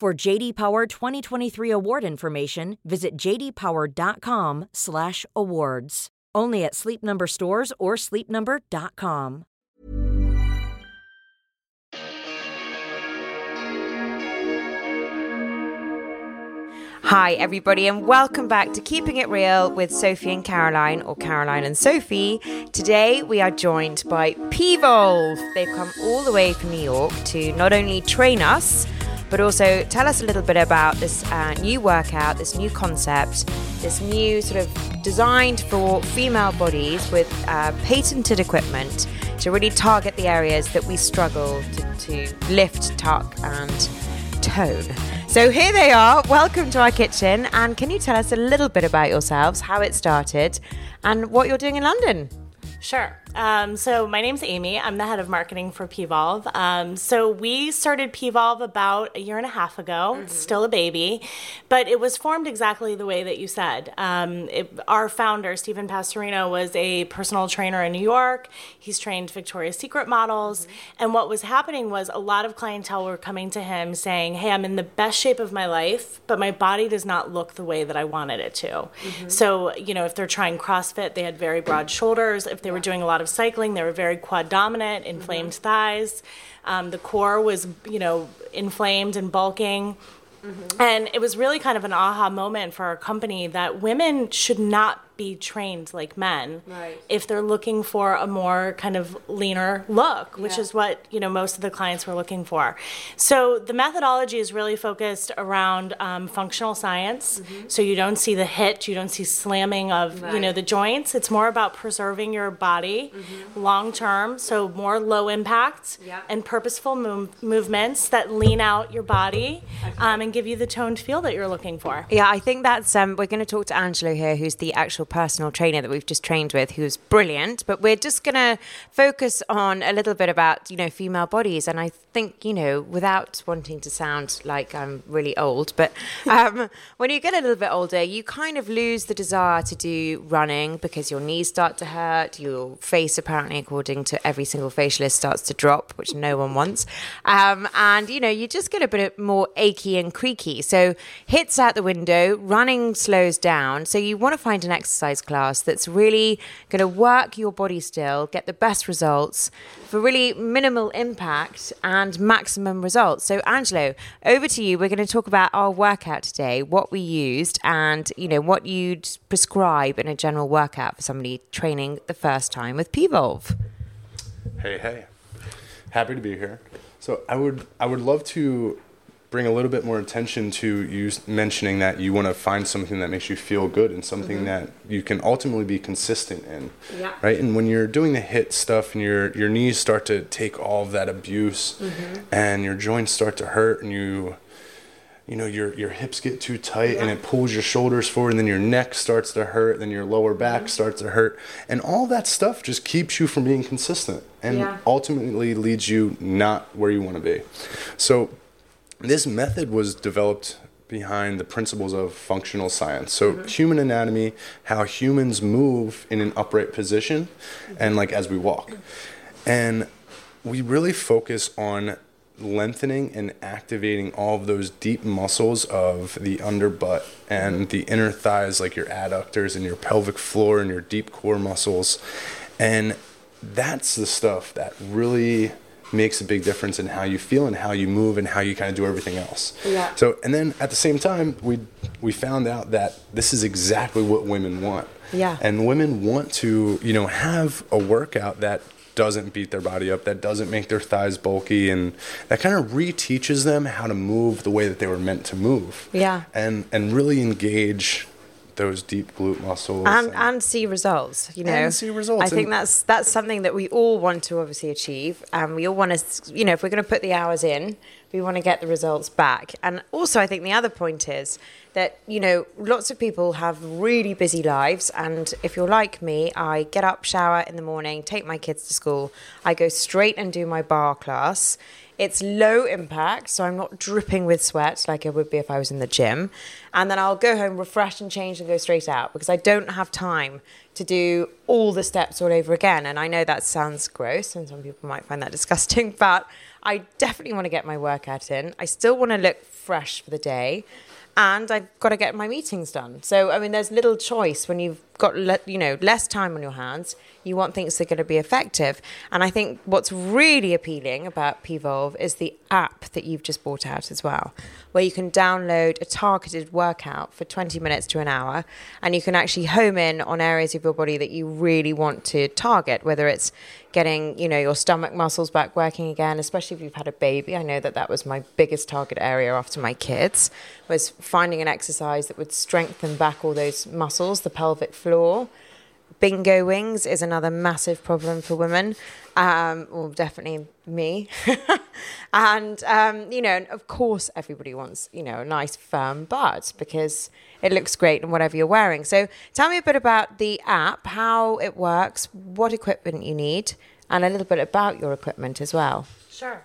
For JD Power 2023 award information, visit jdpower.com/awards. Only at Sleep Number stores or sleepnumber.com. Hi, everybody, and welcome back to Keeping It Real with Sophie and Caroline, or Caroline and Sophie. Today, we are joined by P-Volve. They've come all the way from New York to not only train us, but also tell us a little bit about this uh, new workout, this new concept, this new sort of designed for female bodies with uh, patented equipment to really target the areas that we struggle to, to lift, tuck, and tone. So here they are. Welcome to our kitchen. And can you tell us a little bit about yourselves, how it started, and what you're doing in London? Sure. Um, so my name's Amy. I'm the head of marketing for P-Volve. Um, so we started P-Volve about a year and a half ago. Mm-hmm. Still a baby, but it was formed exactly the way that you said. Um, it, our founder, Stephen Pasterino, was a personal trainer in New York. He's trained Victoria's Secret models, mm-hmm. and what was happening was a lot of clientele were coming to him saying, "Hey, I'm in the best shape of my life, but my body does not look the way that I wanted it to." Mm-hmm. So you know, if they're trying CrossFit, they had very broad shoulders. If they were doing a lot of cycling. They were very quad dominant, inflamed mm-hmm. thighs. Um, the core was, you know, inflamed and bulking. Mm-hmm. And it was really kind of an aha moment for our company that women should not be trained like men right. if they're looking for a more kind of leaner look, which yeah. is what you know most of the clients were looking for. So the methodology is really focused around um, functional science. Mm-hmm. So you don't see the HIIT, you don't see slamming of right. you know the joints. It's more about preserving your body mm-hmm. long term. So more low impact yeah. and purposeful move- movements that lean out your body okay. um, and give you the toned feel that you're looking for. Yeah, I think that's um, we're going to talk to Angelo here, who's the actual personal trainer that we've just trained with, who's brilliant. But we're just going to focus on a little bit about, you know, female bodies. And I think, you know, without wanting to sound like I'm really old, but um, when you get a little bit older, you kind of lose the desire to do running because your knees start to hurt. Your face, apparently, according to every single facialist, starts to drop, which no one wants. Um, and, you know, you just get a bit more achy and creaky. So HIIT's out the window, running slows down. So you want to find an exercise exercise class that's really going to work your body still, get the best results for really minimal impact and maximum results. So, Angelo, over to you. We're going to talk about our workout today, what we used, and you know what you'd prescribe in a general workout for somebody training the first time with P-Volve. Hey, hey, happy to be here. So, I would I would love to bring a little bit more attention to you mentioning that you want to find something that makes you feel good and something mm-hmm. that you can ultimately be consistent in yeah. right and when you're doing the HIIT stuff and your your knees start to take all of that abuse mm-hmm. and your joints start to hurt and you you know your your hips get too tight yeah. and it pulls your shoulders forward and then your neck starts to hurt then your lower back mm-hmm. starts to hurt and all that stuff just keeps you from being consistent and yeah. ultimately leads you not where you want to be so this method was developed behind the principles of functional science. So mm-hmm. human anatomy, how humans move in an upright position and like as we walk. And we really focus on lengthening and activating all of those deep muscles of the underbutt and the inner thighs like your adductors and your pelvic floor and your deep core muscles. And that's the stuff that really makes a big difference in how you feel and how you move and how you kind of do everything else. Yeah. So and then at the same time, we we found out that this is exactly what women want. Yeah. And women want to, you know, have a workout that doesn't beat their body up, that doesn't make their thighs bulky, and that kind of reteaches them how to move the way that they were meant to move. Yeah. And and really engage those deep glute muscles. and, and see results you know. And see results, i think and- that's that's something that we all want to obviously achieve and we all want to you know if we're going to put the hours in we want to get the results back. And also i think the other point is that you know lots of people have really busy lives and if you're like me i get up shower in the morning take my kids to school i go straight and do my bar class it's low impact, so I'm not dripping with sweat like I would be if I was in the gym. And then I'll go home, refresh and change and go straight out because I don't have time to do all the steps all over again. And I know that sounds gross and some people might find that disgusting, but I definitely want to get my workout in. I still want to look fresh for the day and I've got to get my meetings done. So I mean, there's little choice when you've got le- you know less time on your hands. You want things that are going to be effective, and I think what's really appealing about Pvolve is the app that you've just brought out as well, where you can download a targeted workout for 20 minutes to an hour, and you can actually home in on areas of your body that you really want to target, whether it's getting you know your stomach muscles back working again especially if you've had a baby. I know that that was my biggest target area after my kids was finding an exercise that would strengthen back all those muscles the pelvic floor bingo wings is another massive problem for women. Um, well definitely me. And um, you know of course everybody wants you know a nice firm butt because it looks great in whatever you're wearing. So tell me a bit about the app how it works what equipment you need and a little bit about your equipment as well. Sure.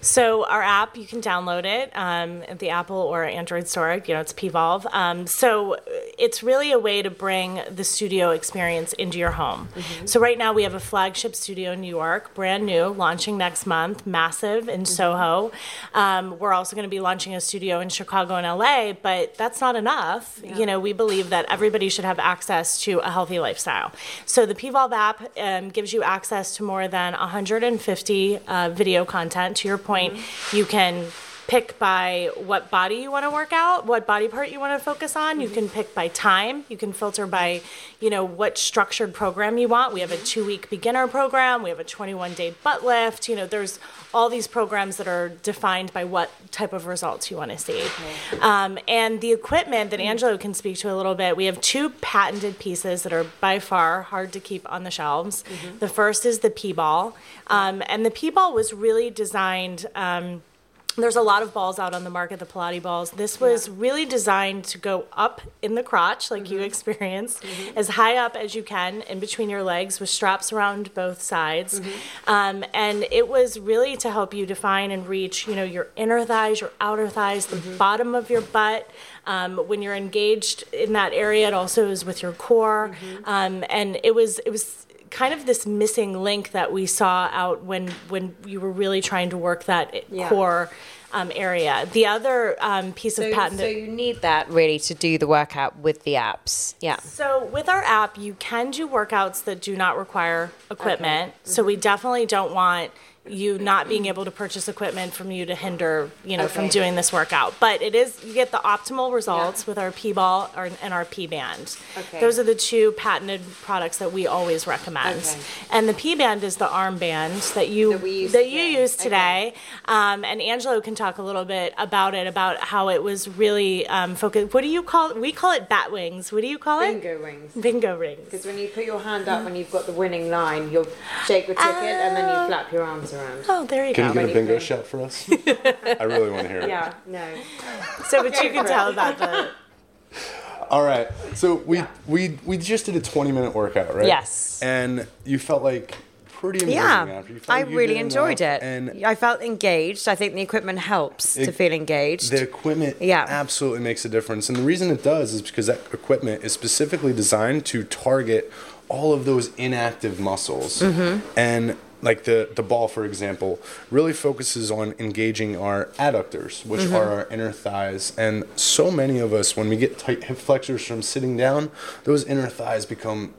So our app, you can download it um, at the Apple or Android store. You know, it's Pvolve. Um, so it's really a way to bring the studio experience into your home. So right now we have a flagship studio in New York, brand new, launching next month, massive in Soho. Um, we're also going to be launching a studio in Chicago and LA, but that's not enough. You know, we believe that everybody should have access to a healthy lifestyle. So the Pvolve app um, gives you access to more than 150 uh, video content. To your point, you can pick by what body you want to work out, what body part you want to focus on. You can pick by time. You can filter by, you know, what structured program you want. We have a two-week beginner program. We have a 21-day butt lift. You know, there's all these programs that are defined by what type of results you want to see. Um, and the equipment that Angelo can speak to a little bit, we have two patented pieces that are by far hard to keep on the shelves. The first is the P-ball. Um, and the P-ball was really designed. Um, there's a lot of balls out on the market, the Pilates balls. This was really designed to go up in the crotch, like you experienced, as high up as you can in between your legs with straps around both sides. Um, and it was really to help you define and reach, you know, your inner thighs, your outer thighs, the bottom of your butt. Um, when you're engaged in that area, it also is with your core. Um, and it was, it was, kind of this missing link that we saw out when when you were really trying to work that Yeah. core um, area. The other um, piece so, of patent. so you need that really to do the workout with the apps yeah So with our app, you can do workouts that do not require equipment. So we definitely don't want you not being able to purchase equipment from you to hinder you know from doing this workout. But it is you get the optimal results with our P ball or, and our P band. Okay. Those are the two patented products that we always recommend. Okay. And the P band is the arm band that you That use that you today. use today. Um, and Angelo can talk a little bit about it about how it was really um, focused. What do you call it? We call it bat wings. What do you call it? bingo rings Bingo rings. Because when you put your hand up when you've got the winning line, you'll shake your ticket and then you flap your arms around. Oh, there you go. Can you get a bingo shot for us? I really want to hear it. Yeah, no. So, but you can tell about the. All right. So we we we just did a 20 minute workout, right? Yes. And you felt like pretty amazing Yeah, after. You felt I like you really enjoyed it. And I felt engaged. I think the equipment helps to feel engaged. the equipment Yeah. absolutely makes a difference. And the reason it does is because that equipment is specifically designed to target all of those inactive muscles. Mm-hmm. And like the, the ball, for example, really focuses on engaging our adductors, which Mm-hmm. are our inner thighs. And so many of us, when we get tight hip flexors from sitting down, those inner thighs become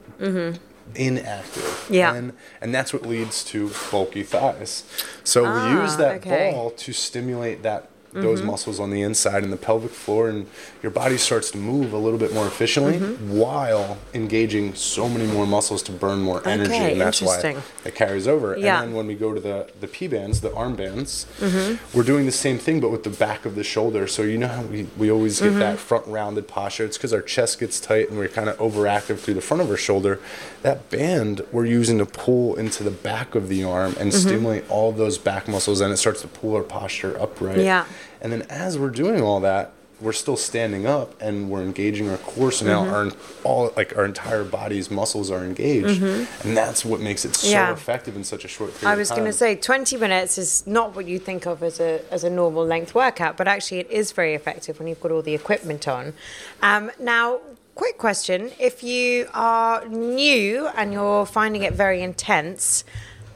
inactive. Yeah. And, and that's what leads to bulky thighs. So we use Ah, that okay. ball to stimulate that those muscles on the inside and the pelvic floor and your body starts to move a little bit more efficiently while engaging so many more muscles to burn more energy Okay, and that's why it carries over Yeah. and then when we go to the the p bands the arm bands Mm-hmm. we're doing the same thing but with the back of the shoulder so you know how we, we always get Mm-hmm. that front rounded posture it's because our chest gets tight and we're kind of overactive through the front of our shoulder that band we're using to pull into the back of the arm and Mm-hmm. stimulate all those back muscles and it starts to pull our posture upright Yeah. And then as we're doing all that we're still standing up and we're engaging our core. So now our all like our entire body's muscles are engaged. And that's what makes it so Yeah. effective in such a short period I was going to say 20 minutes is not what you think of as a as a normal length workout, but actually it is very effective when you've got all the equipment on. Um, now, quick question: If you are new and you're finding it very intense,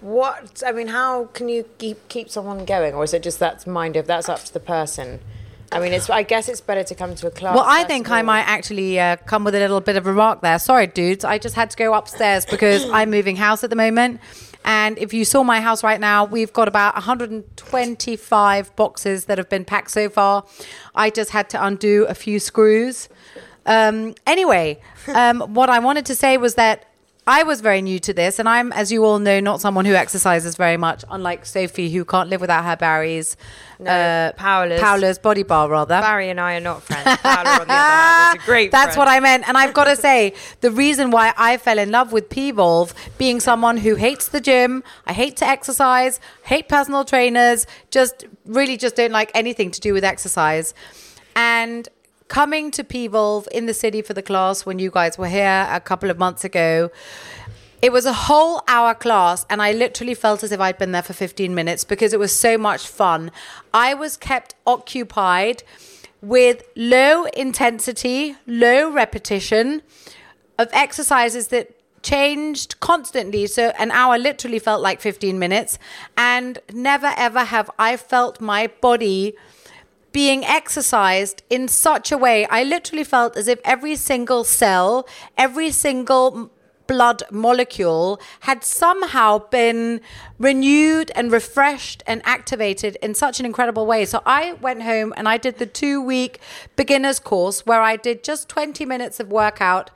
what I mean, how can you keep keep someone going, or is it just that's mind of that's up to the person? I mean, it's I guess it's better to come to a class. Well, I think I might actually uh, come with a little bit of a remark there. Sorry, dudes. I just had to go upstairs because I'm moving house at the moment. And if you saw my house right now, we've got about 125 boxes that have been packed so far. I just had to undo a few screws. Um, anyway, um, what I wanted to say was that I was very new to this, and I'm, as you all know, not someone who exercises very much, unlike Sophie, who can't live without her Barry's. No. Uh, Paola's body barre, rather. Barry and I are not friends. On the other hand, is a great That's friend. what I meant. And I've got to say, the reason why I fell in love with P-Volve, being someone who hates the gym, I hate to exercise, hate personal trainers, just really just don't like anything to do with exercise. And coming to P-Volve in the city for the class when you guys were here a couple of months ago, it was a whole hour class, and I literally felt as if I'd been there for 15 minutes because it was so much fun. I was kept occupied with low intensity, low repetition of exercises that changed constantly. So an hour literally felt like 15 minutes. And never ever have I felt my body being exercised in such a way. I literally felt as if every single cell, every single blood molecule had somehow been renewed and refreshed and activated in such an incredible way. So I went home and I did the two week beginners course where I did just 20 minutes of workout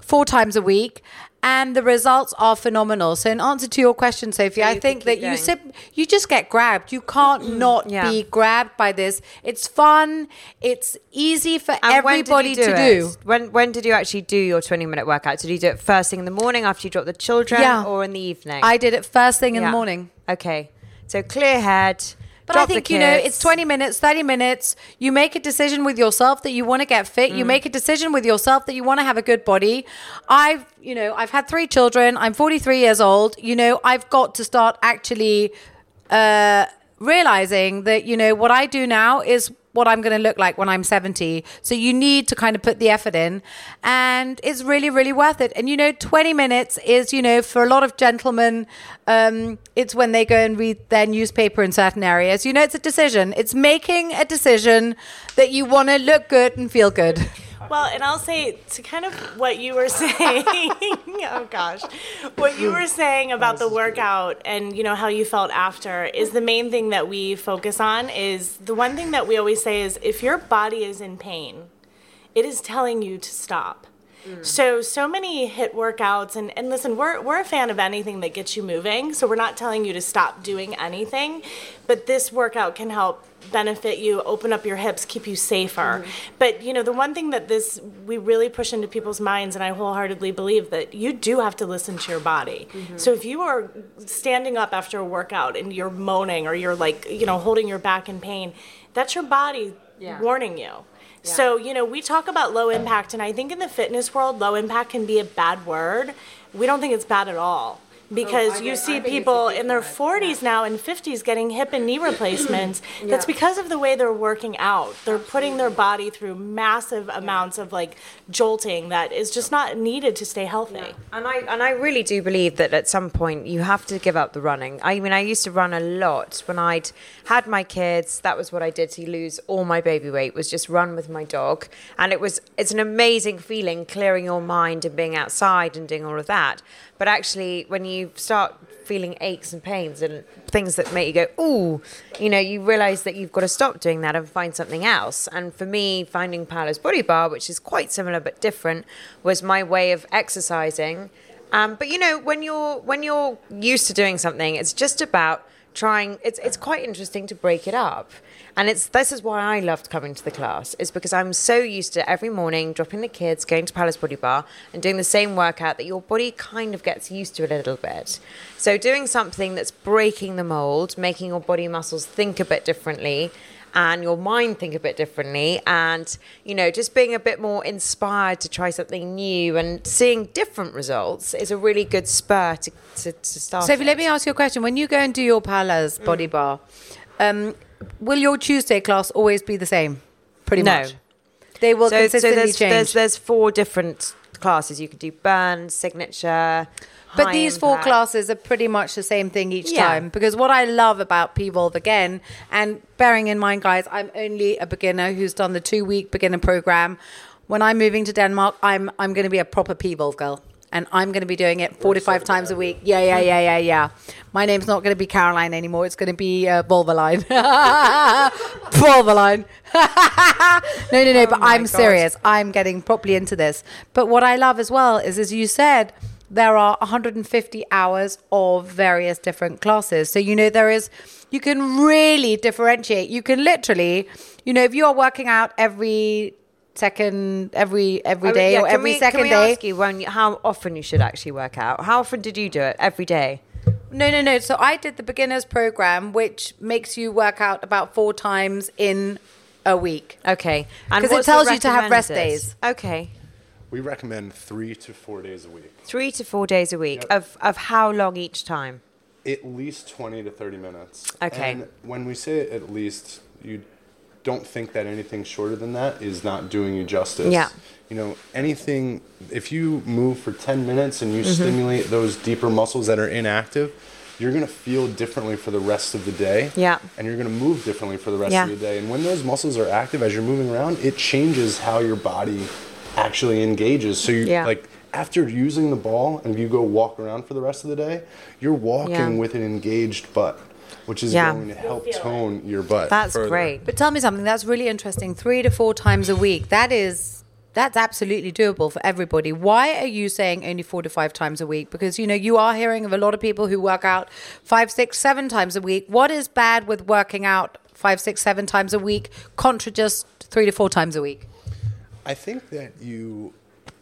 four times a week. And the results are phenomenal. So, in answer to your question, Sophie, I think that you sim- you just get grabbed. You can't mm, not Yeah. be grabbed by this. It's fun. It's easy for And when did you everybody to it? do. When when did you actually do your twenty minute workout? Did you do it first thing in the morning after you dropped the children, Yeah. or in the evening? I did it first thing in Yeah. the morning. Okay, so clear head. But I think, you know, it's 20 minutes, 30 minutes. You make a decision with yourself that you want to get fit. Mm. You make a decision with yourself that you want to have a good body. I've, you know, I've had three children. I'm 43 years old. You know, I've got to start actually uh, realizing that, you know, what I do now is what I'm going to look like when I'm 70. So you need to kind of put the effort in and it's really, really worth it. And, you know, 20 minutes is, you know, for a lot of gentlemen, um, it's when they go and read their newspaper in certain areas. You know, it's a decision. It's making a decision that you want to look good and feel good. Well, and I'll say to kind of what you were saying. oh gosh, what you were saying about the workout and you know how you felt after is the main thing that we focus on. Is the one thing that we always say is if your body is in pain, it is telling you to stop. Mm. So so many HIIT workouts and, and listen, we're we're a fan of anything that gets you moving. So we're not telling you to stop doing anything, but this workout can help benefit you, open up your hips, keep you safer. Mm-hmm. But you know, the one thing that this we really push into people's minds and I wholeheartedly believe that you do have to listen to your body. Mm-hmm. So if you are standing up after a workout and you're moaning or you're like, you know, holding your back in pain, that's your body warning you. So, you know, we talk about low impact, and I think in the fitness world, low impact can be a bad word. We don't think it's bad at all Oh, because you see people in their 40s now and 50s getting hip and knee replacements. That's because of the way they're working out. They're putting their body through massive amounts of like jolting that is just not needed to stay healthy. And I and I really do believe that at some point you have to give up the running. I mean, I used to run a lot when I'd had my kids. That was what I did to lose all my baby weight. Was just run with my dog, and it was it's an amazing feeling clearing your mind and being outside and doing all of that. But actually, when you start feeling aches and pains and things that make you go, ooh, you know, you realize that you've got to stop doing that and find something else. And for me, finding Paola's Body Barre, which is quite similar but different, was my way of exercising. Um, but you know, when you're when you're used to doing something, it's just about trying. It's it's quite interesting to break it up. And it's this is why I loved coming to the class, is because I'm so used to every morning dropping the kids, going to Paola's Body Barre, and doing the same workout that your body kind of gets used to a little bit. So doing something that's breaking the mold, making your body muscles think a bit differently, and your mind think a bit differently, and you know, just being a bit more inspired to try something new and seeing different results is a really good spur to, to, to start. So, if you let me ask you a question, when you go and do your Paola's body barre, um, will your Tuesday class always be the same? Pretty No. much. They will consistently there's, change. There's, there's four different classes. You can do burn, signature. But high these four classes are pretty much the same thing each Yeah. time. Because what I love about P-Volve again, and bearing in mind, guys, I'm only a beginner who's done the two week beginner program. When I'm moving to Denmark, I'm I'm going to be a proper P-Volve girl. And I'm going to be doing it 45 times a week. Yeah, yeah, yeah, yeah, yeah. My name's not going to be Caroline anymore. It's going to be uh, Volvaline. Volvaline. no, no, no. but I'm serious. I'm getting properly into this. But what I love as well is, as you said, there are 150 hours of various different classes. So, you know, there is, you can really differentiate. You can literally, you know, if you are working out every second, every every day yeah, or every we, second day. ask you when, you- how often you should actually work out? How often did you do it? Every day? No, no, no. So I did the beginners program, which makes you work out about four times in a week. Okay. Because it tells you to have rest days. Okay. We recommend three to four days a week. Three to four days a week. Yep. Of, of how long each time? At least 20 to 30 minutes. Okay. And when we say at least, you don't think that anything shorter than that is not doing you justice. Yeah. You know, anything, if you move for 10 minutes and you Mm-hmm. stimulate those deeper muscles that are inactive, you're going to feel differently for the rest of the day. Yeah. And you're going to move differently for the rest Yeah. of the day. And when those muscles are active as you're moving around, it changes how your body actually engages. So you Yeah. like after using the ball and you go walk around for the rest of the day, you're walking Yeah. with an engaged butt, which is Yeah. going to help tone your butt. That's further. great. But tell me something that's really interesting. Three to four times a week. That is that's absolutely doable for everybody. Why are you saying only four to five times a week? Because you know you are hearing of a lot of people who work out five, six, seven times a week. What is bad with working out five, six, seven times a week contra just three to four times a week? I think that you,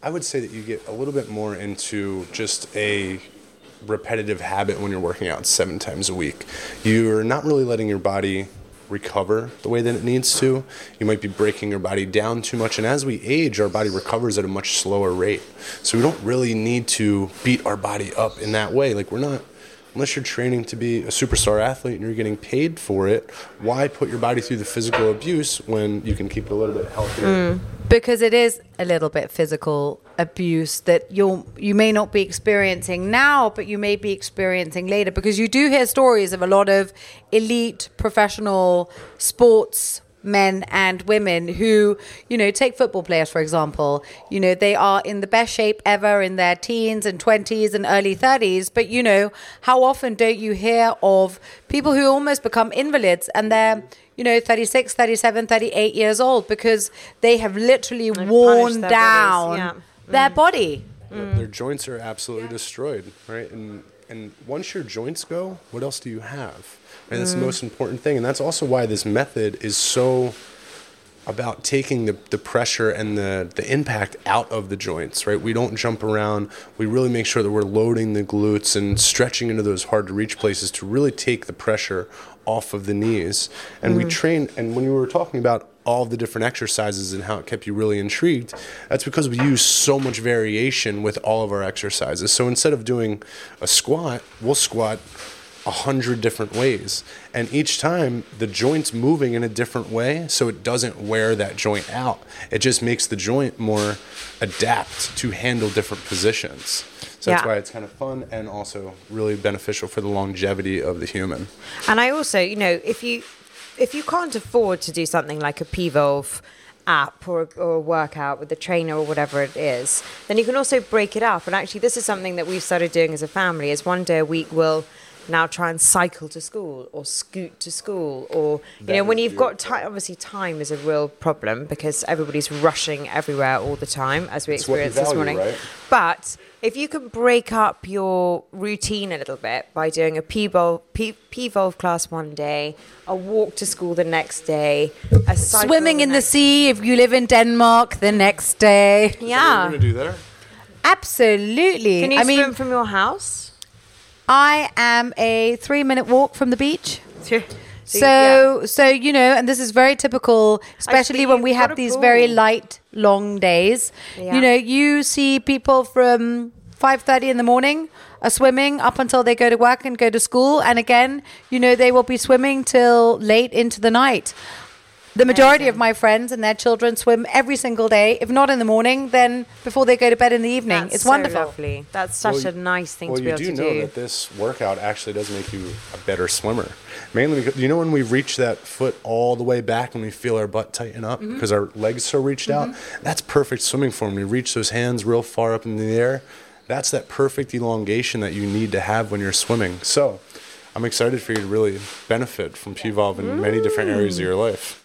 I would say that you get a little bit more into just a repetitive habit when you're working out seven times a week. You're not really letting your body recover the way that it needs to. You might be breaking your body down too much. And as we age, our body recovers at a much slower rate. So we don't really need to beat our body up in that way. Like we're not. Unless you're training to be a superstar athlete and you're getting paid for it, why put your body through the physical abuse when you can keep it a little bit healthier? Hmm. because it is a little bit physical abuse that you you may not be experiencing now but you may be experiencing later because you do hear stories of a lot of elite professional sports men and women who you know take football players for example you know they are in the best shape ever in their teens and 20s and early 30s but you know how often don't you hear of people who almost become invalids and they're you know 36 37 38 years old because they have literally punished worn their down yeah. their mm. body Their- mm. Their joints are absolutely destroyed, right? And and once your joints go, what else do you have? And that's the mm. most important thing, and that's also why this method is so about taking the, the pressure and the, the impact out of the joints, right? We don't jump around. We really make sure that we're loading the glutes and stretching into those hard to reach places to really take the pressure off of the knees. And we mm. train, and when you were talking about all the different exercises and how it kept you really intrigued, that's because we use so much variation with all of our exercises. So instead of doing a squat, we'll squat a hundred different ways. And each time the joint's moving in a different way, so it doesn't wear that joint out. It just makes the joint more adapt to handle different positions. So that's Yeah. why it's kind of fun and also really beneficial for the longevity of the human. And I also, you know, if you if you can't afford to do something like a P-Volve app or, or a workout with a trainer or whatever it is, then you can also break it up. And actually, this is something that we've started doing as a family. Is one day a week we'll now try and cycle to school or scoot to school or you That know when you've got beautiful. time obviously time is a real problem because everybody's rushing everywhere all the time as we It's what you experienced this morning right? but if you can break up your routine a little bit by doing a P-Volve, P- P-Volve class one day, a walk to school the next day, a cycle Swimming in the sea if you live in Denmark the next day. Yeah. What are you gonna do there? Absolutely. Can you I swim mean, from your house? I am a three minute walk from the beach. So, So, so you know, and this is very typical, especially when we have these very light, long days. Yeah. You know, you see people from five thirty in the morning are swimming up until they go to work and go to school, and again, you know, they will be swimming till late into the night. The majority of my friends and their children swim every single day. If not in the morning, then before they go to bed in the evening. That's it's so wonderful. lovely. That's such Well, a nice thing well, to be you able do to know do. know that this workout actually does make you a better swimmer. Mainly because you know when we reach that foot all the way back and we feel our butt tighten up Mm-hmm. because our legs so reached out. That's perfect swimming form. We reach those hands real far up in the air. That's that perfect elongation that you need to have when you're swimming. So, I'm excited for you to really benefit from P-Volve in many different areas of your life.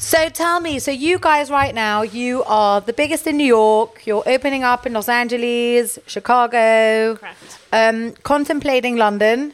So tell me, so you guys right now, you are the biggest in New York. You're opening up in Los Angeles, Chicago. Correct. Um, contemplating London.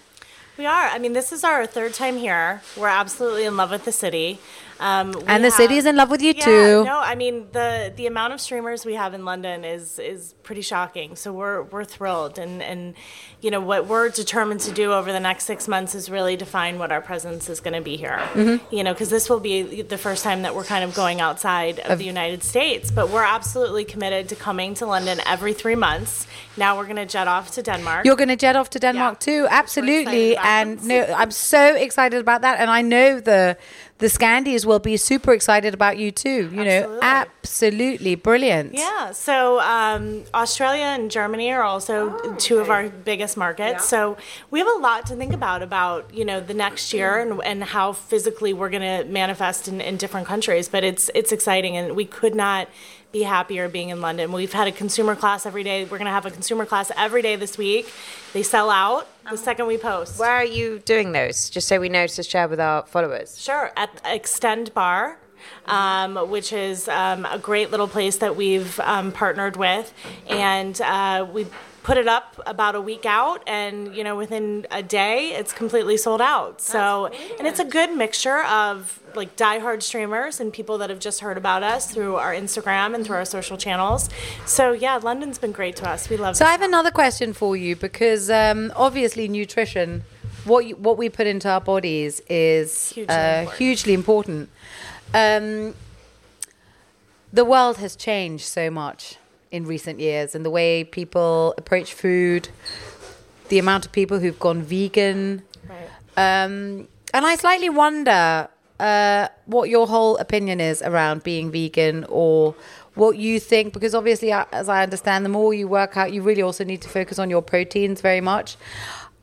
We are. I mean, this is our third time here. We're absolutely in love with the city. Um, And the city's in love with you yeah, too. No, I mean the the amount of streamers we have in London is is pretty shocking. So we're we're thrilled, and and you know what we're determined to do over the next six months is really define what our presence is going to be here. Mm-hmm. You know, because this will be the first time that we're kind of going outside of the United States. But we're absolutely committed to coming to London every three months. Now we're going to jet off to Denmark. You're going to jet off to Denmark Yeah. too, absolutely. And no, I'm so excited about that. And I know the the Scandies will be super excited about you too. You know, Absolutely. absolutely brilliant. Yeah, so um, Australia and Germany are also two of our biggest markets. So we have a lot to think about about you know the next year and, and how physically we're going to manifest in, in different countries. But it's it's exciting, and we could not be happier being in London. We've had a consumer class every day. We're going to have a consumer class every day this week. They sell out the second we post. Where are you doing those? Just so we know to share with our followers. Sure, at Xtend Barre, um, which is um, a great little place that we've um, partnered with, and uh, we put it up about a week out, and you know within a day it's completely sold out. So, and it's a good mixture of like diehard streamers and people that have just heard about us through our Instagram and through our social channels. So yeah, London's been great to us. We love. It. So I have another question for you because um, obviously nutrition, what you, what we put into our bodies is Hugely uh, important. hugely important. Um, the world has changed so much in recent years, and the way people approach food, the amount of people who've gone vegan, Right. um, and I slightly wonder uh, what your whole opinion is around being vegan or what you think, because obviously, uh, as I understand, the more you work out, you really also need to focus on your proteins very much.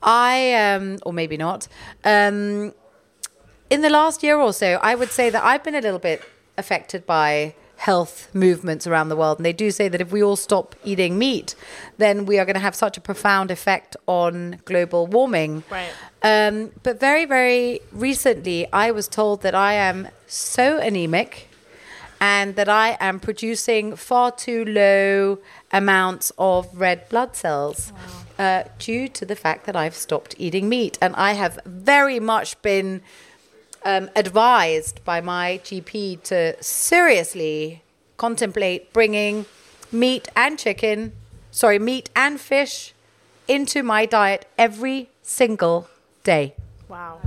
I, um, or maybe not, um, in the last year or so, I would say that I've been a little bit affected by health movements around the world. And they do say that if we all stop eating meat, then we are going to have such a profound effect on global warming. Right. Um, but very, very recently, I was told that I am so anemic and that I am producing far too low amounts of red blood cells uh, due to the fact that I've stopped eating meat. And I have very much been um, advised by my GP to seriously contemplate bringing meat and chicken, sorry, meat and fish into my diet every single day. Wow.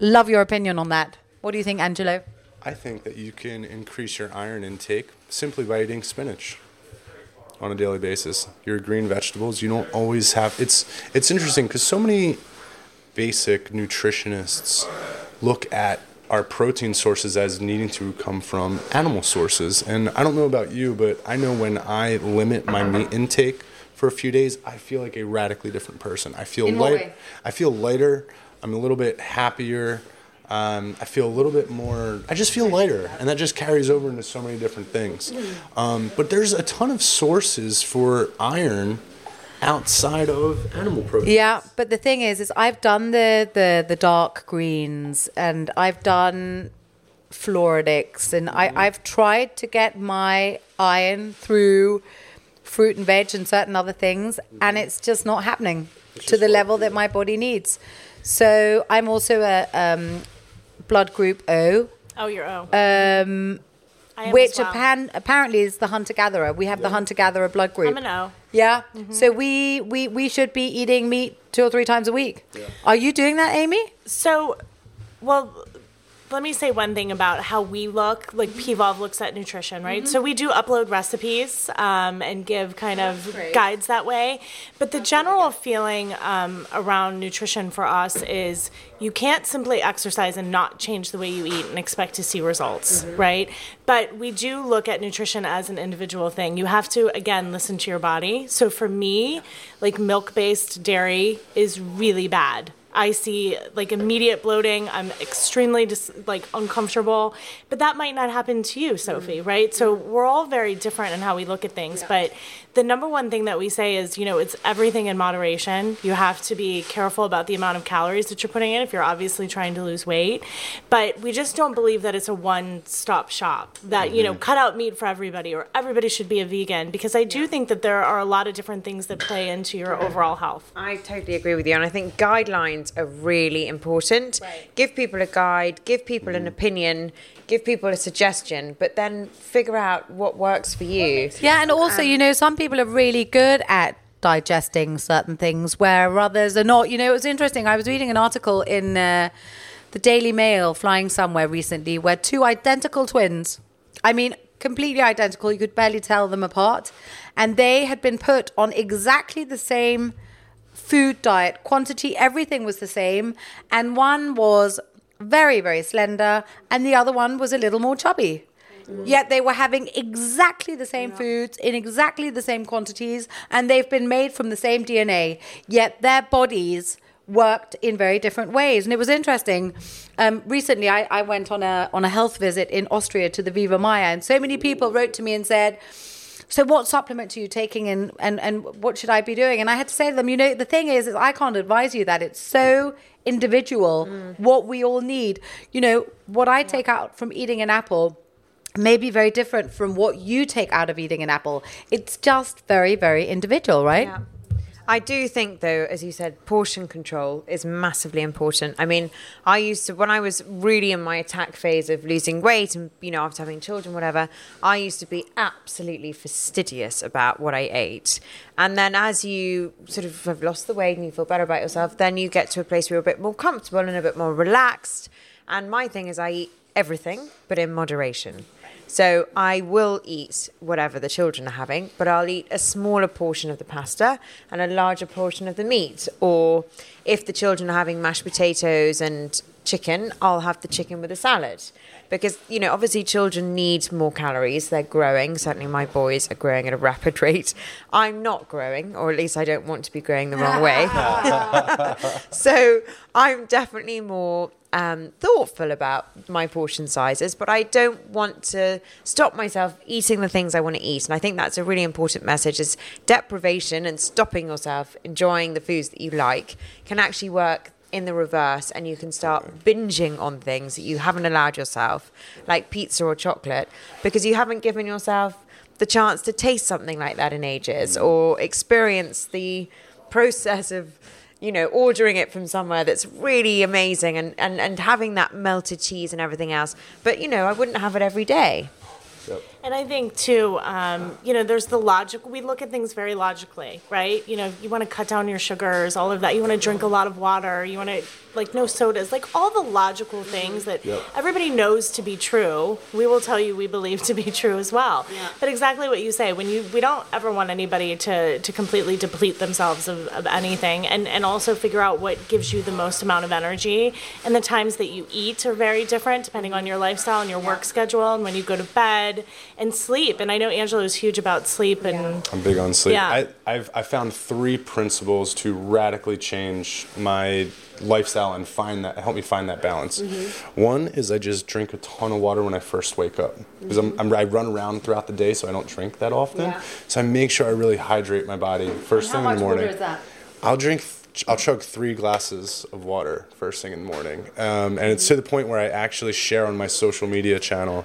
Love your opinion on that. What do you think, Angelo? I think that you can increase your iron intake simply by eating spinach on a daily basis. Your green vegetables, you don't always have. It's it's interesting because so many basic nutritionists look at our protein sources as needing to come from animal sources. And I don't know about you, but I know when I limit my meat intake for a few days, I feel like a radically different person. I feel light. I feel lighter. I'm a little bit happier. Um, I feel a little bit more. I just feel lighter, and that just carries over into so many different things. Um, but there's a ton of sources for iron outside of animal protein. Yeah, but the thing is, is I've done the the the dark greens and I've done Floradix and I I've tried to get my iron through fruit and veg and certain other things, and it's just not happening to the level that my body needs. So I'm also a um, blood group O, Oh, you're O. um, I am as which well. appan- apparently is the hunter gatherer. We have the hunter gatherer blood group. I'm an O. Yeah. Mm-hmm. So we, we we should be eating meat two or three times a week. Are you doing that, Amy? So, well, let me say one thing about how we look. Like Pvolve looks at nutrition, right? So we do upload recipes um, and give kind of guides that way. But the general feeling um, around nutrition for us is you can't simply exercise and not change the way you eat and expect to see results, right? But we do look at nutrition as an individual thing. You have to again listen to your body. So for me, like milk-based dairy is really bad. I see like immediate bloating. I'm extremely dis- like uncomfortable, but that might not happen to you, Sophie, mm. right? So we're all very different in how we look at things. But the number one thing that we say is, you know, it's everything in moderation. You have to be careful about the amount of calories that you're putting in if you're obviously trying to lose weight. But we just don't believe that it's a one-stop shop. That you know, mm-hmm. cut out meat for everybody or everybody should be a vegan because I do think that there are a lot of different things that play into your overall health. I totally agree with you, and I think guidelines are really important. Right. Give people a guide, give people an opinion, give people a suggestion, but then figure out what works for you. Yeah, and also, you know, some people are really good at digesting certain things where others are not. You know, it was interesting. I was reading an article in uh, the Daily Mail flying somewhere recently where two identical twins, I mean, completely identical, you could barely tell them apart, and they had been put on exactly the same food diet, quantity, everything was the same. And one was very, very slender, and the other one was a little more chubby. Yet they were having exactly the same foods in exactly the same quantities, and they've been made from the same DNA. Yet their bodies worked in very different ways, and it was interesting. Um, recently, I, I went on a on a health visit in Austria to the Viva Mayr, and so many people wrote to me and said. So what supplement are you taking and, and, and what should I be doing? And I had to say to them, you know, the thing is, is I can't advise you that. It's so individual mm. what we all need. You know, what I take out from eating an apple may be very different from what you take out of eating an apple. It's just very, very individual, right? Yeah. I do think, though, as you said, portion control is massively important. I mean, I used to, when I was really in my attack phase of losing weight and, you know, after having children, whatever, I used to be absolutely fastidious about what I ate. And then as you sort of have lost the weight and you feel better about yourself, then you get to a place where you're a bit more comfortable and a bit more relaxed. And my thing is, I eat everything, but in moderation. So I will eat whatever the children are having, but I'll eat a smaller portion of the pasta and a larger portion of the meat. Or if the children are having mashed potatoes and chicken, I'll have the chicken with a salad. Because, you know, obviously children need more calories. They're growing. Certainly my boys are growing at a rapid rate. I'm not growing, or at least I don't want to be growing the wrong way. so I'm definitely more um, thoughtful about my portion sizes, but I don't want to stop myself eating the things I want to eat. And I think that's a really important message is deprivation and stopping yourself enjoying the foods that you like can actually work in the reverse and you can start binging on things that you haven't allowed yourself, like pizza or chocolate, because you haven't given yourself the chance to taste something like that in ages or experience the process of you know, ordering it from somewhere that's really amazing and, and, and having that melted cheese and everything else. But, you know, I wouldn't have it every day. And I think too, um, you know, there's the logic. We look at things very logically, right? You know, you want to cut down your sugars, all of that. You want to drink a lot of water. You want to like no sodas, like all the logical things that Yep. everybody knows to be true. We will tell you we believe to be true as well. But exactly what you say, when you we don't ever want anybody to to completely deplete themselves of, of anything, and and also figure out what gives you the most amount of energy. And the times that you eat are very different depending on your lifestyle and your work schedule, and when you go to bed and sleep. And I know Angela is huge about sleep and. I'm big on sleep. Yeah. I, I've I found three principles to radically change my lifestyle and find that help me find that balance. Mm-hmm. One is I just drink a ton of water when I first wake up because I'm, I'm I run around throughout the day, so I don't drink that often. So I make sure I really hydrate my body first thing in the morning. I'll drink. I'll chug three glasses of water first thing in the morning, um, and it's to the point where I actually share on my social media channel,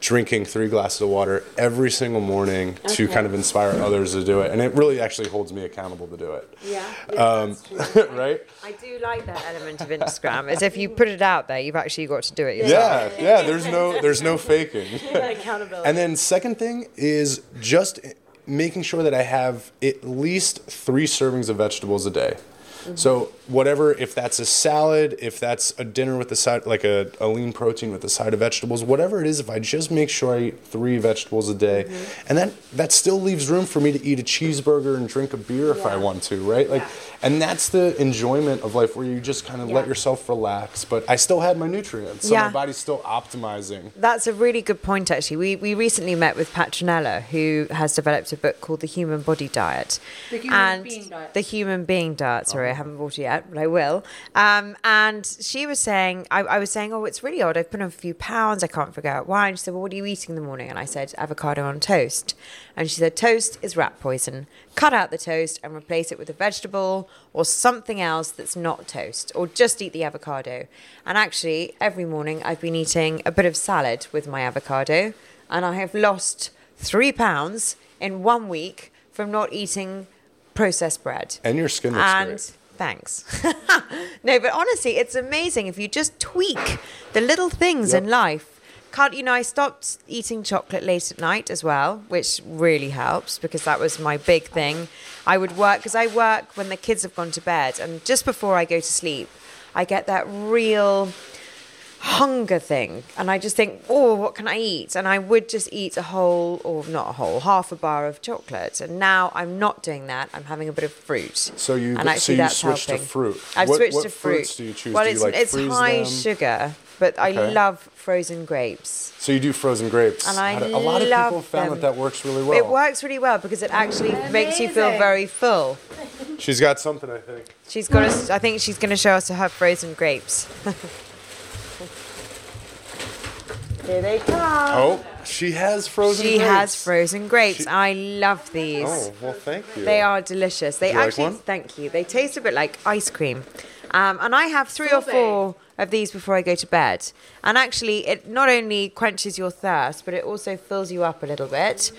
drinking three glasses of water every single morning to kind of inspire others to do it, and it really actually holds me accountable to do it. Yeah. Um, right? I do like that element of Instagram. As if you put it out there, you've actually got to do it yourself. Yeah, yeah. There's no, there's no faking. accountability. And then second thing is just making sure that I have at least three servings of vegetables a day. Mm-hmm. So whatever, if that's a salad, if that's a dinner with the side, like a, a lean protein with a side of vegetables, whatever it is, if I just make sure I eat three vegetables a day, mm-hmm. and that that still leaves room for me to eat a cheeseburger and drink a beer if I want to, right? Like, and that's the enjoyment of life where you just kind of let yourself relax, but I still had my nutrients, so Yeah. my body's still optimizing. That's a really good point, actually. We, we recently met with Petronella, who has developed a book called The Human Body Diet. The Human and Being Diet. The Human Being Diet. Sorry, I haven't bought it yet, but I will. Um, and she was saying, I, I was saying, oh, it's really odd. I've put on a few pounds. I can't figure out why. And she said, well, what are you eating in the morning? And I said, avocado on toast. And she said, toast is rat poison. Cut out the toast and replace it with a vegetable or something else that's not toast, or just eat the avocado. And actually, every morning I've been eating a bit of salad with my avocado, and I have lost three pounds in one week from not eating processed bread. And your skin looks and great. thanks. no, but honestly, it's amazing if you just tweak the little things in life. Can't you know? I stopped eating chocolate late at night as well, which really helps because that was my big thing. I would work because I work when the kids have gone to bed, and just before I go to sleep, I get that real hunger thing and I just think, oh, what can I eat? And I would just eat a whole, or not a whole, half a bar of chocolate. And now I'm not doing that. I'm having a bit of fruit. So you- and so you that's switched to fruit. I've What- switched what to fruit. fruits do you choose? Well, Do it's like, it's high them? sugar, but I Okay. love frozen grapes. So you do frozen grapes. And I How do- a lot of people found them. that that works really well. It works really well because it actually makes you feel very full. She's got something, I think. She's got us. I think she's going to show us her frozen grapes. Here they come. Oh, she has frozen She grapes. has frozen grapes. She- I love these. Oh, well, thank you. They are delicious. They Would you like actually, one? thank you. They taste a bit like ice cream. Um, and I have three or four of these before I go to bed. And actually, it not only quenches your thirst, but it also fills you up a little bit.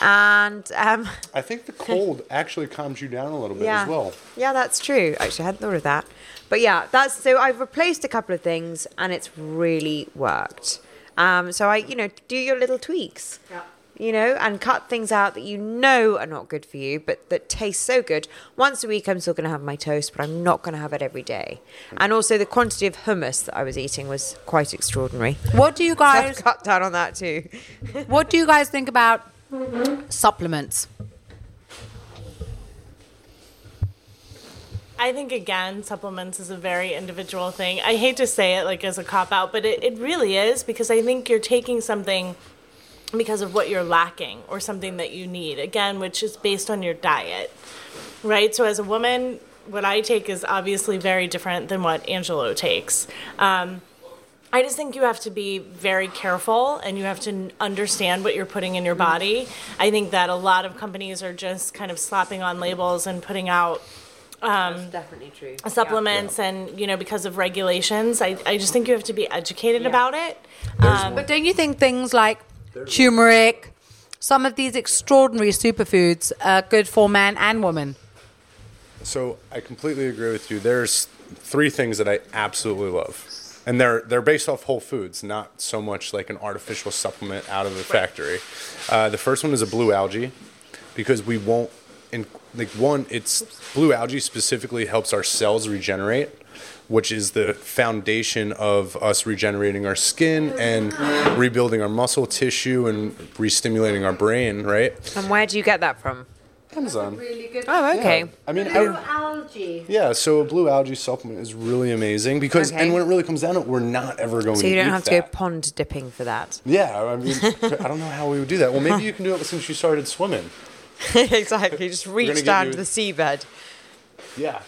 And um, I think the cold actually calms you down a little bit yeah, as well. yeah, that's true. Actually, I hadn't thought of that. But yeah, that's so I've replaced a couple of things, and it's really worked. Um, so I, you know, do your little tweaks. You know, and cut things out that you know are not good for you, but that taste so good. Once a week, I'm still going to have my toast, but I'm not going to have it every day. And also, the quantity of hummus that I was eating was quite extraordinary. What do you I've guys cut down on that too. What do you guys think about supplements? I think again, supplements is a very individual thing. I hate to say it like as a cop out, but it, it really is because I think you're taking something because of what you're lacking or something that you need, again, which is based on your diet, right? So as a woman, what I take is obviously very different than what Angelo takes. Um, I just think you have to be very careful and you have to understand what you're putting in your body. I think that a lot of companies are just kind of slapping on labels and putting out That's definitely true. supplements and you know because of regulations I, I just think you have to be educated about it um, But don't you think things like turmeric, some of these extraordinary superfoods are good for man and woman? So I completely agree with you. There's three things that I absolutely love. And they're they're based off whole foods, not so much like an artificial supplement out of the factory. Uh, the first one is a blue algae, because we won't. In, like one, it's blue algae specifically helps our cells regenerate, which is the foundation of us regenerating our skin and rebuilding our muscle tissue and re-stimulating our brain. Right? And where do you get that from? Amazon. Oh, okay. I mean, I, algae. yeah, so a blue algae supplement is really amazing because, Okay. and when it really comes down to it, we're not ever going to So you don't eat have to that. go pond dipping for that. Yeah, I mean, I don't know how we would do that. Well, maybe you can do it since you started swimming. exactly. Just reach down to the seabed. Yeah.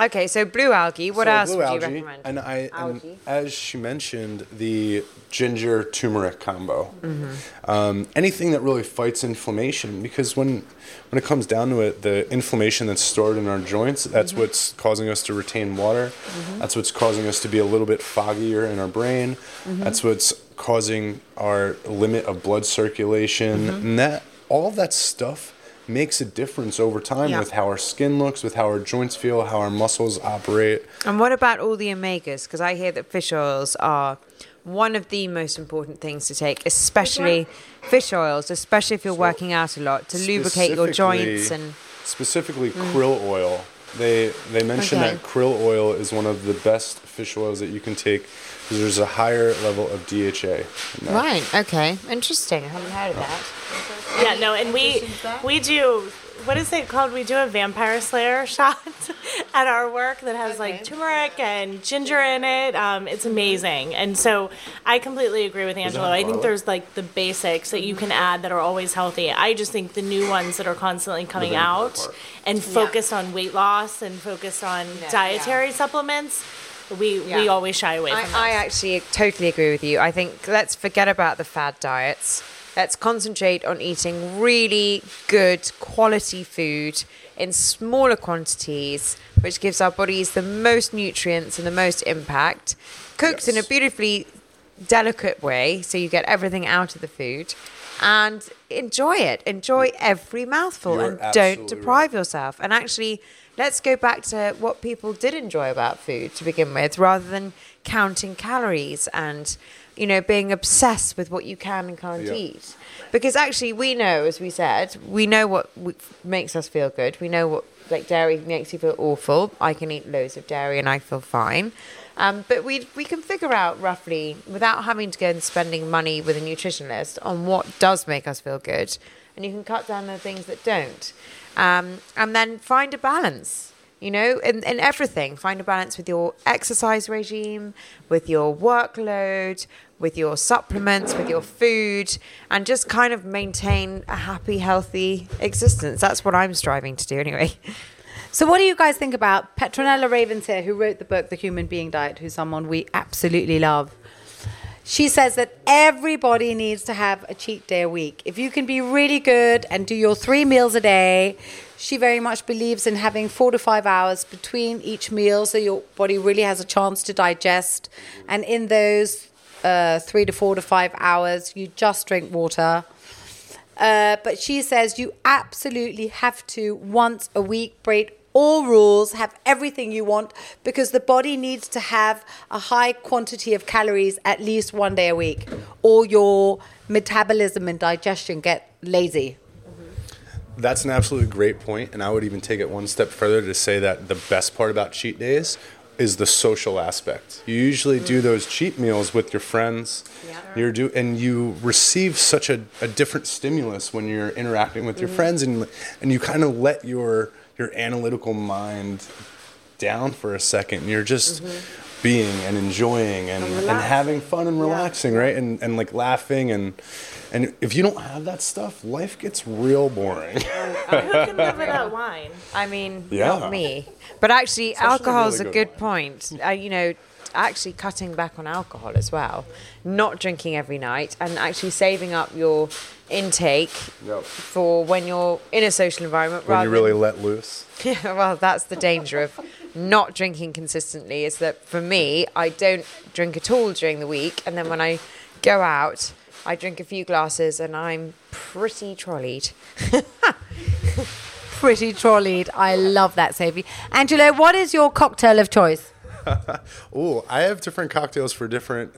Okay, so blue algae. What So else would algae, you recommend? And I, and as she mentioned, the ginger turmeric combo. Mm-hmm. Um, anything that really fights inflammation, because when when it comes down to it, the inflammation that's stored in our joints, that's Mm-hmm. what's causing us to retain water. That's what's causing us to be a little bit foggier in our brain. Mm-hmm. That's what's causing our limit of blood circulation, Mm-hmm. and that all that stuff makes a difference over time Yeah. with how our skin looks, with how our joints feel, how our muscles operate. And what about all the omegas? Because I hear that fish oils are one of the most important things to take, especially fish oils, especially if you're working out a lot to lubricate your joints and. specifically mm. krill oil. They they mention Okay. that krill oil is one of the best fish oils that you can take because there's a higher level of DHA. Right. Okay. Interesting. I haven't heard of that. yeah no and we we do what is it called we do a vampire slayer shot at our work that has like turmeric and ginger in it um, it's amazing and so i completely agree with angelo i think there's like the basics that you can add that are always healthy i just think the new ones that are constantly coming out and focused on weight loss and focused on dietary supplements we we always shy away from I, those. I actually totally agree with you. I think let's forget about the fad diets. Let's concentrate on eating really good quality food in smaller quantities, which gives our bodies the most nutrients and the most impact, cooked in a beautifully delicate way, so you get everything out of the food. And enjoy it. Enjoy every mouthful You're and don't absolutely deprive yourself. And actually, let's go back to what people did enjoy about food to begin with, rather than counting calories and, you know, being obsessed with what you can and can't Yeah. eat. Because actually, we know, as we said, we know what w- makes us feel good. We know what, like, dairy makes you feel awful. I can eat loads of dairy and I feel fine. Um, but we we can figure out roughly without having to go and spending money with a nutritionist on what does make us feel good, and you can cut down the things that don't, um, and then find a balance. You know, in, in everything, find a balance with your exercise regime, with your workload, with your supplements, with your food, and just kind of maintain a happy, healthy existence. That's what I'm striving to do anyway. So, what do you guys think about Petronella Ravenshear, who wrote the book The Human Being Diet, who's someone we absolutely love? She says that everybody needs to have a cheat day a week. If you can be really good and do your three meals a day, she very much believes in having four to five hours between each meal so your body really has a chance to digest. And in those uh, three to four to five hours, you just drink water. Uh, but she says you absolutely have to once a week break all rules, have everything you want because the body needs to have a high quantity of calories at least one day a week, or your metabolism and digestion get lazy. That's an absolutely great point, and I would even take it one step further to say that the best part about cheat days is the social aspect. You usually do those cheat meals with your friends. Yeah. You're do and you receive such a, a different stimulus when you're interacting with your mm-hmm. friends and and you kind of let your your analytical mind down for a second. and You're just being and enjoying and, and, having fun and relaxing, right? And and like laughing and and if you don't have that stuff, life gets real boring. Who can live without wine? I mean, Yeah. not me. But actually, alcohol is really a good good point. Uh, you know, actually cutting back on alcohol as well, not drinking every night, and actually saving up your intake Yep. for when you're in a social environment. when rather you really than- let loose. Yeah, well, that's the danger of not drinking consistently. Is that for me, I don't drink at all during the week, and then when I go out, I drink a few glasses, and I'm pretty trolleyed. Pretty trolleyed. I love that, Sophie. Angelo, what is your cocktail of choice? Oh, I have different cocktails for different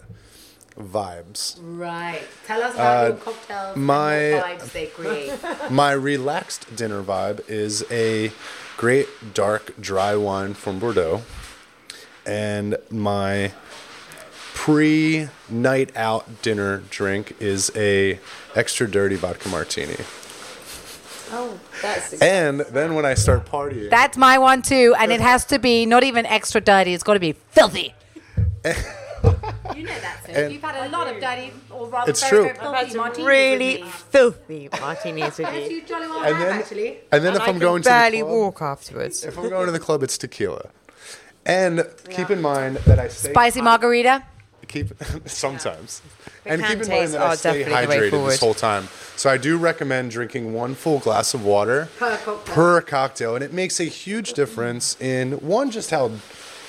vibes. Right. Tell us about uh, your cocktails my- vibes they create. My relaxed dinner vibe is a great dark dry wine from Bordeaux, and my pre night out dinner drink is a extra dirty vodka martini. Oh, that's And then when I start partying, That's my one too, and it has to be not even extra dirty. It's got to be filthy. you know that, Sophie. And- You've had a lot of dirty, or rather, It's very, true. very filthy martinis really with me. filthy martinis with Yes, you. you jolly well and have, then actually. and then if I I'm can going to barely the club, walk afterwards. if I'm going to the club, it's tequila. And keep in mind that I stay Spicy margarita. Keep sometimes and keep in Bacantes mind that I are stay definitely hydrated this whole time so i do recommend drinking one full glass of water Per cocktail. per cocktail and it makes a huge difference in one just how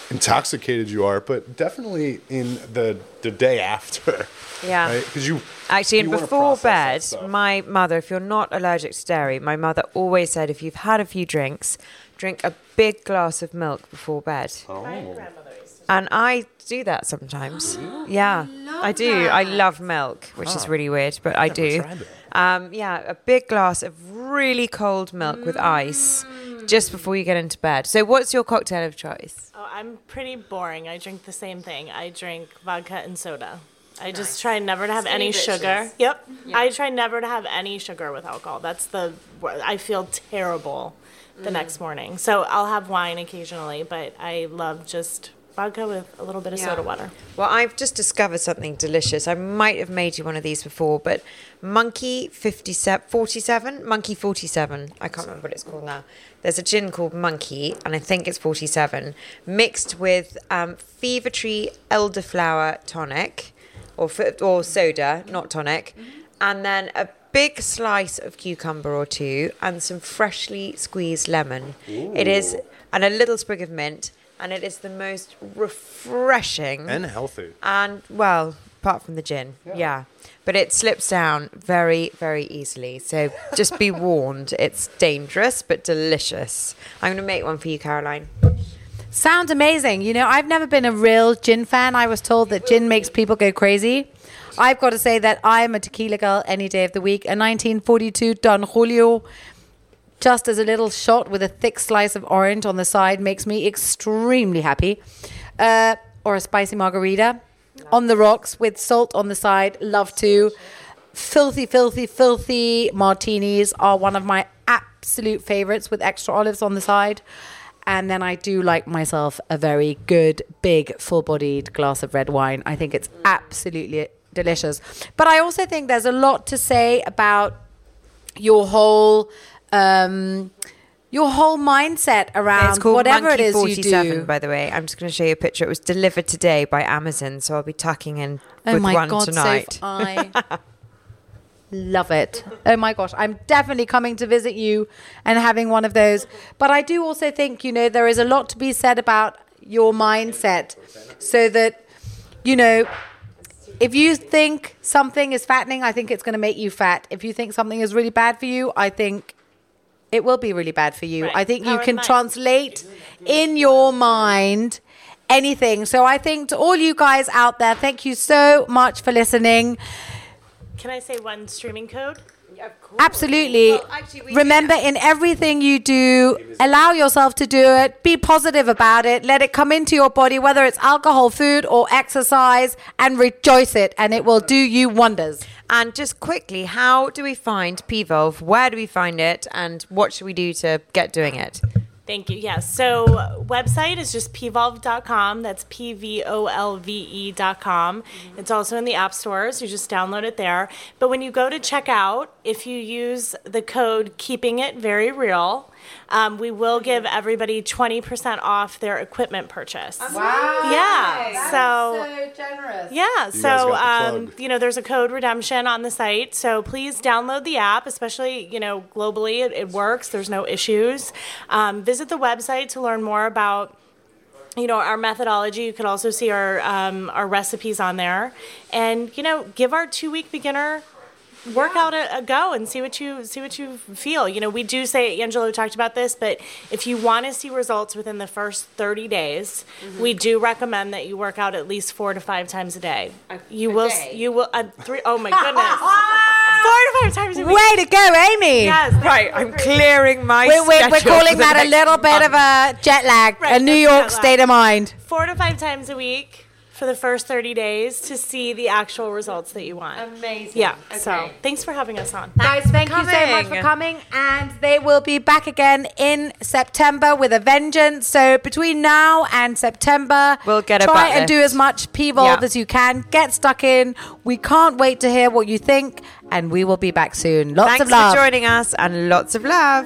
intoxicated you are but definitely in the the day after Yeah. because you Actually, you and before bed, my mother, if you're not allergic to dairy, my mother always said if you've had a few drinks, drink a big glass of milk before bed. Oh. And I do that sometimes. yeah, I do. I love milk, which is really weird, but I do. tried Um, yeah, a big glass of really cold milk with ice just before you get into bed. So, what's your cocktail of choice? Oh, I'm pretty boring. I drink the same thing. I drink vodka and soda. I just try never to have any sugar. Yep. I try never to have any sugar with alcohol. That's the I feel terrible the next morning. So I'll have wine occasionally, but I love just vodka with a little bit of soda water. Well, I've just discovered something delicious. I might have made you one of these before, but Monkey 57, 47, Monkey 47. I can't remember what it's called now. There's a gin called Monkey, and I think it's 47, mixed with um, Fever Tree elderflower tonic, or, or soda, not tonic, and then a big slice of cucumber or two, and some freshly squeezed lemon. It is, and a little sprig of mint. And it is the most refreshing and healthy and well, apart from the gin, yeah. But it slips down very, very easily. So just be warned, it's dangerous but delicious. I'm going to make one for you, Caroline. Sounds amazing. You know, I've never been a real gin fan. I was told that gin makes people go crazy. I've got to say that I'm a tequila girl any day of the week. A 1942 Don Julio, just as a little shot with a thick slice of orange on the side, makes me extremely happy. Uh, or a spicy margarita on the rocks with salt on the side. Love to. Filthy, filthy, filthy martinis are one of my absolute favorites with extra olives on the side. And then I do like myself a very good, big, full bodied glass of red wine. I think it's absolutely delicious. But I also think there's a lot to say about your whole. Um, your whole mindset around It's called whatever Monkey it is 47, you do. by the way. I'm just going to show you a picture. It was delivered today by Amazon, so I'll be tucking in Oh with my one god, tonight. I love it. Oh my gosh, I'm definitely coming to visit you and having one of those. But I do also think, you know, there is a lot to be said about your mindset so that you know if you think something is fattening, I think it's going to make you fat. If you think something is really bad for you, I think it will be really bad for you. Right. I think you Power of can mind. translate in your mind anything. So I think to all you guys out there, thank you so much for listening. Can I say one streaming code? Absolutely. actually, we Remember, in everything you do, allow yourself to do it. Be positive about it. Let it come into your body, whether it's alcohol, food, or exercise, and rejoice it, and it will do you wonders. And just quickly, how do we find Pvolve? Where do we find it? And what should we do to get doing it? Thank you. Yes. So website is just pvolve.com. That's P V O L V E.com. Mm-hmm. It's also in the app stores. You just download it there. But when you go to checkout, if you use the code keeping it very real, um, we will give everybody 20% off their equipment purchase. Wow. Yeah. so generous. yeah, guys so um, you know, there's a code redemption on the site. So please download the app, especially you know globally, it, it works. There's no issues. Um, visit the website to learn more about you know our methodology. You could also see our um, our recipes on there, and you know, give our two week beginner workout a, a go and see what you see what you feel. You know, we do say Angelo talked about this, but if you want to see results within the first 30 days, we do recommend that you work out at least 4 to 5 times a day. you will s- you will uh, three oh my goodness. 4 to 5 times a week. Way to go, Amy. Yes, Right, I'm clearing my We're, we're, we're calling that a little bit of a jet lag, Right, a New York state of mind. 4 to 5 times a week for the first 30 days to see the actual results that you want. Amazing. Yeah. So, thanks for having us on. Guys, thank you so much for coming. coming. And they will be back again in September with a vengeance. So between now and September, We'll get a try butt and do as much P-Volve Yeah. as you can. Get stuck in. We can't wait to hear what you think. And we will be back soon. Lots Thanks of love. Thanks for joining us and lots of love.